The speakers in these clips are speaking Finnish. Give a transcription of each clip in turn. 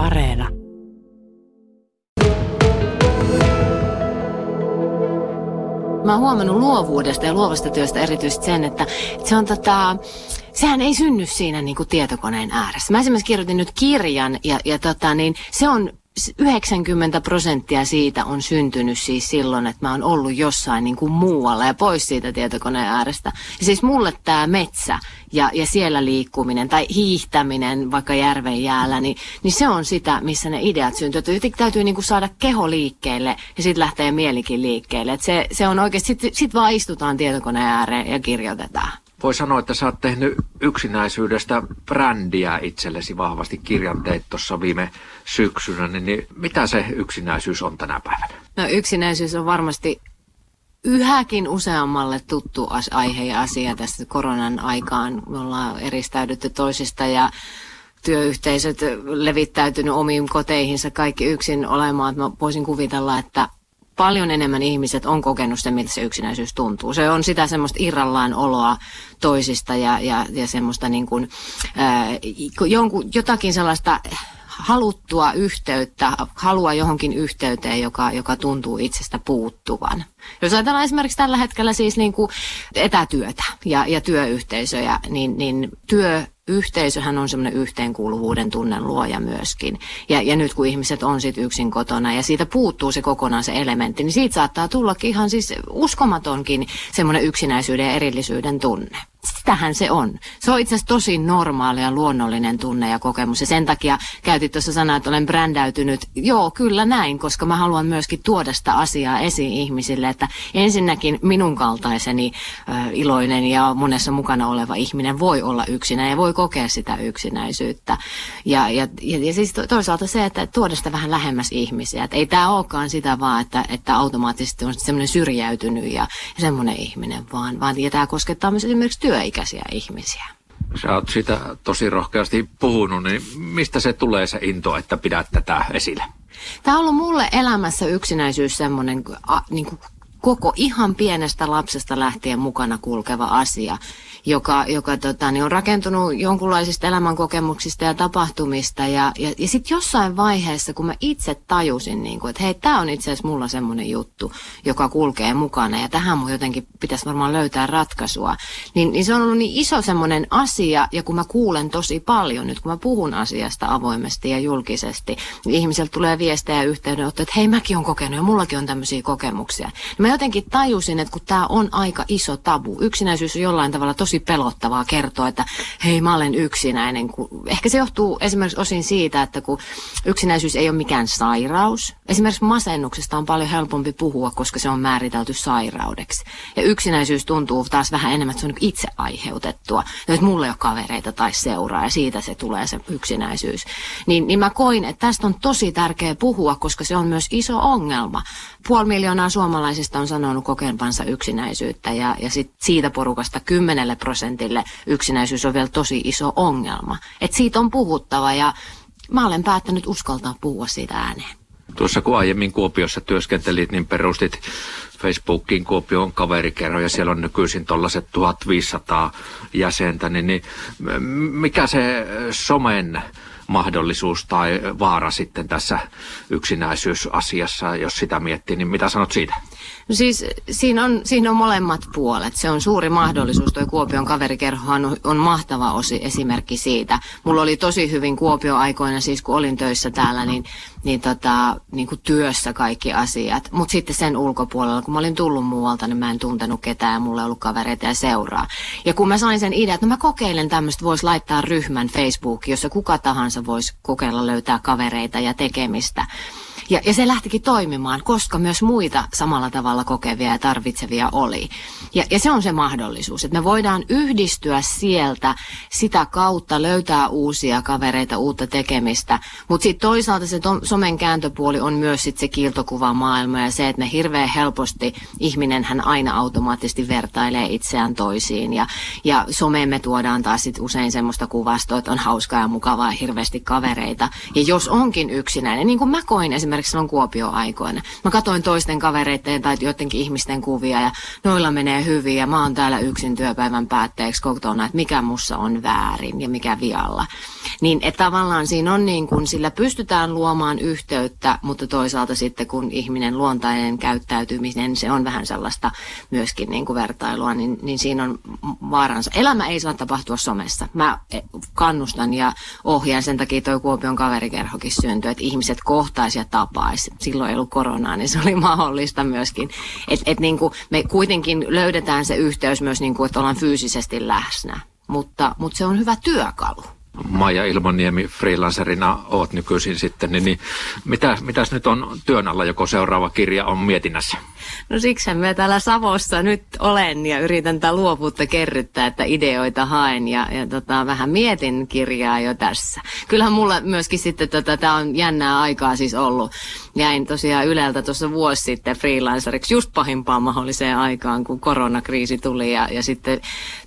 Areena. Mä oon huomannut luovuudesta ja luovasta työstä erityisesti sen, että se on tota, sehän ei synny siinä niin kuin tietokoneen ääressä. Mä esimerkiksi kirjoitin nyt kirjan ja, ja tota, niin se on 90 prosenttia siitä on syntynyt siis silloin, että mä oon ollut jossain niin kuin muualla ja pois siitä tietokoneen äärestä. Ja siis mulle tämä metsä ja, ja siellä liikkuminen tai hiihtäminen vaikka järven jäällä, niin, niin se on sitä, missä ne ideat syntyy. Että täytyy niin kuin saada keho liikkeelle ja sitten lähtee mielikin liikkeelle. Et se, se on oikeasti, sitten sit vaan istutaan tietokoneen ääreen ja kirjoitetaan voi sanoa, että sä oot tehnyt yksinäisyydestä brändiä itsellesi vahvasti. Kirjan teit tuossa viime syksynä, niin, niin mitä se yksinäisyys on tänä päivänä? No yksinäisyys on varmasti yhäkin useammalle tuttu aihe ja asia tässä koronan aikaan. Me ollaan eristäydytty toisista ja työyhteisöt levittäytynyt omiin koteihinsa kaikki yksin olemaan. Mä voisin kuvitella, että paljon enemmän ihmiset on kokenut sen, miltä se yksinäisyys tuntuu. Se on sitä semmoista irrallaan oloa toisista ja, ja, ja semmoista niin kuin, ää, jonkun, jotakin sellaista haluttua yhteyttä, halua johonkin yhteyteen, joka, joka tuntuu itsestä puuttuvan. Jos ajatellaan esimerkiksi tällä hetkellä siis niin kuin etätyötä ja, ja työyhteisöjä, niin, niin työ yhteisöhän on semmoinen yhteenkuuluvuuden tunnen luoja myöskin. Ja, ja nyt kun ihmiset on sitten yksin kotona ja siitä puuttuu se kokonaan se elementti, niin siitä saattaa tullakin ihan siis uskomatonkin semmoinen yksinäisyyden ja erillisyyden tunne. Sitähän se on. Se on itse asiassa tosi normaali ja luonnollinen tunne ja kokemus. Ja sen takia käytit tuossa sanaa, että olen brändäytynyt. Joo, kyllä näin, koska mä haluan myöskin tuoda sitä asiaa esiin ihmisille, että ensinnäkin minun kaltaiseni äh, iloinen ja monessa mukana oleva ihminen voi olla yksinä ja voi kokea sitä yksinäisyyttä. Ja, ja, ja, ja siis toisaalta se, että tuoda sitä vähän lähemmäs ihmisiä. Että ei tämä olekaan sitä vaan, että, että automaattisesti on semmoinen syrjäytynyt ja, ja semmoinen ihminen, vaan, vaan ja tämä koskettaa myös esimerkiksi työikäisiä ihmisiä. Sä oot sitä tosi rohkeasti puhunut, niin mistä se tulee se into, että pidät tätä esille? Tämä on ollut mulle elämässä yksinäisyys semmoinen niin kuin koko ihan pienestä lapsesta lähtien mukana kulkeva asia joka, joka tota, niin on rakentunut jonkunlaisista elämänkokemuksista ja tapahtumista. Ja, ja, ja sitten jossain vaiheessa, kun mä itse tajusin, niin kuin, että hei, tämä on itse asiassa mulla semmoinen juttu, joka kulkee mukana ja tähän mun jotenkin pitäisi varmaan löytää ratkaisua, niin, niin se on ollut niin iso semmoinen asia ja kun mä kuulen tosi paljon nyt, kun mä puhun asiasta avoimesti ja julkisesti, niin ihmisiltä tulee viestejä ja yhteydenottoja, että hei, mäkin on kokenut ja mullakin on tämmöisiä kokemuksia. Mä jotenkin tajusin, että kun tämä on aika iso tabu, yksinäisyys on jollain tavalla tosi pelottavaa kertoa, että hei mä olen yksinäinen. Ehkä se johtuu esimerkiksi osin siitä, että kun yksinäisyys ei ole mikään sairaus. Esimerkiksi masennuksesta on paljon helpompi puhua, koska se on määritelty sairaudeksi. Ja yksinäisyys tuntuu taas vähän enemmän, että se on niin itse aiheutettua. Ja että mulla ei ole kavereita tai seuraa ja siitä se tulee se yksinäisyys. Niin, niin mä koin, että tästä on tosi tärkeä puhua, koska se on myös iso ongelma. Puoli miljoonaa suomalaisista on sanonut kokevansa yksinäisyyttä ja, ja sit siitä porukasta kymmenelle prosentille yksinäisyys on vielä tosi iso ongelma. Et siitä on puhuttava ja mä olen päättänyt uskaltaa puhua siitä ääneen. Tuossa kun aiemmin Kuopiossa työskentelit, niin perustit Facebookiin Kuopion kaverikerho ja siellä on nykyisin tuollaiset 1500 jäsentä, niin, niin mikä se somen mahdollisuus tai vaara sitten tässä yksinäisyysasiassa, jos sitä miettii, niin mitä sanot siitä? No siis siinä on, siinä on molemmat puolet. Se on suuri mahdollisuus. Tuo Kuopion kaverikerho on, on mahtava osi esimerkki siitä. Mulla oli tosi hyvin Kuopio aikoina, siis kun olin töissä täällä, niin, niin, tota, niin kuin työssä kaikki asiat. Mutta sitten sen ulkopuolella, kun mä olin tullut muualta, niin mä en tuntenut ketään ja mulla ei ollut kavereita ja seuraa. Ja kun mä sain sen idean, että no mä kokeilen tämmöistä, voisi laittaa ryhmän Facebookiin, jossa kuka tahansa voisi kokeilla löytää kavereita ja tekemistä. Ja, ja se lähtikin toimimaan, koska myös muita samalla tavalla kokevia ja tarvitsevia oli. Ja, ja se on se mahdollisuus, että me voidaan yhdistyä sieltä sitä kautta, löytää uusia kavereita, uutta tekemistä. Mutta sitten toisaalta se to, somen kääntöpuoli on myös sit se kiiltokuva maailma ja se, että me hirveän helposti ihminen hän aina automaattisesti vertailee itseään toisiin. Ja, ja someen me tuodaan taas sit usein semmoista kuvastoa, että on hauskaa ja mukavaa ja hirveästi kavereita. Ja jos onkin yksinäinen, niin kuin mä koin esimerkiksi silloin Kuopio-aikoina. Mä katoin toisten kavereiden tai joidenkin ihmisten kuvia ja noilla menee hyvin ja mä oon täällä yksin työpäivän päätteeksi kotona, että mikä mussa on väärin ja mikä vialla. Niin että tavallaan siinä on niin kuin, sillä pystytään luomaan yhteyttä, mutta toisaalta sitten kun ihminen luontainen käyttäytyminen, se on vähän sellaista myöskin niin kuin vertailua, niin, niin siinä on vaaransa. Elämä ei saa tapahtua somessa. Mä e, kannustan ja ohjaan sen takia toi Kuopion kaverikerhokin syntyi, että ihmiset kohtaisi ja tapaisi. Silloin ei ollut koronaa, niin se oli mahdollista myöskin. Että et niin kuin me kuitenkin löydetään se yhteys myös, niin kuin, että ollaan fyysisesti läsnä. Mutta, mutta se on hyvä työkalu. Maija Ilmoniemi freelancerina oot nykyisin sitten, niin, niin mitä, mitäs nyt on työn alla, joko seuraava kirja on mietinnässä? No siksi mä täällä Savossa nyt olen ja yritän tätä luovuutta kerryttää, että ideoita haen ja, ja tota, vähän mietin kirjaa jo tässä. Kyllähän mulla myöskin sitten, tota, tämä on jännää aikaa siis ollut. Jäin tosiaan Yleltä tuossa vuosi sitten freelanceriksi just pahimpaan mahdolliseen aikaan, kun koronakriisi tuli ja, ja sitten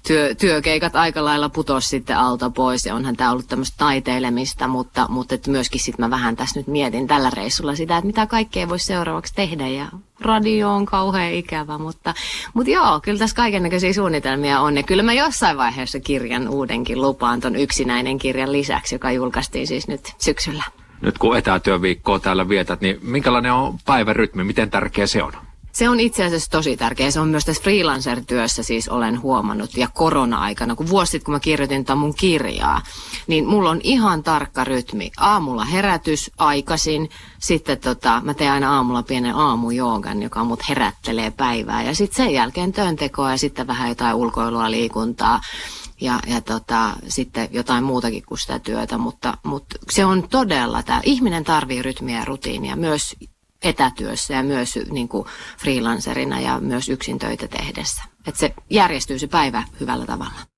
työ, työkeikat aika lailla putosi sitten alta pois ja onhan tämä ollut tämmöistä taiteilemista, mutta, mutta myöskin sitten mä vähän tässä nyt mietin tällä reissulla sitä, että mitä kaikkea voisi seuraavaksi tehdä ja radio on kauhean ikävä, mutta, mutta joo, kyllä tässä kaiken näköisiä suunnitelmia on. Ja kyllä mä jossain vaiheessa kirjan uudenkin lupaan ton yksinäinen kirjan lisäksi, joka julkaistiin siis nyt syksyllä. Nyt kun etätyöviikkoa täällä vietät, niin minkälainen on päivärytmi, miten tärkeä se on? Se on itse asiassa tosi tärkeä. Se on myös tässä freelancer-työssä siis olen huomannut. Ja korona-aikana, kun vuosi sitten kun mä kirjoitin tämän mun kirjaa, niin mulla on ihan tarkka rytmi. Aamulla herätys aikaisin, sitten tota, mä teen aina aamulla pienen aamujoogan, joka mut herättelee päivää. Ja sitten sen jälkeen työntekoa ja sitten vähän jotain ulkoilua, liikuntaa ja, ja tota, sitten jotain muutakin kuin sitä työtä, mutta, mutta se on todella, tämä ihminen tarvii rytmiä ja rutiinia. Myös etätyössä ja myös niin kuin freelancerina ja myös yksin töitä tehdessä. Että se järjestyy se päivä hyvällä tavalla.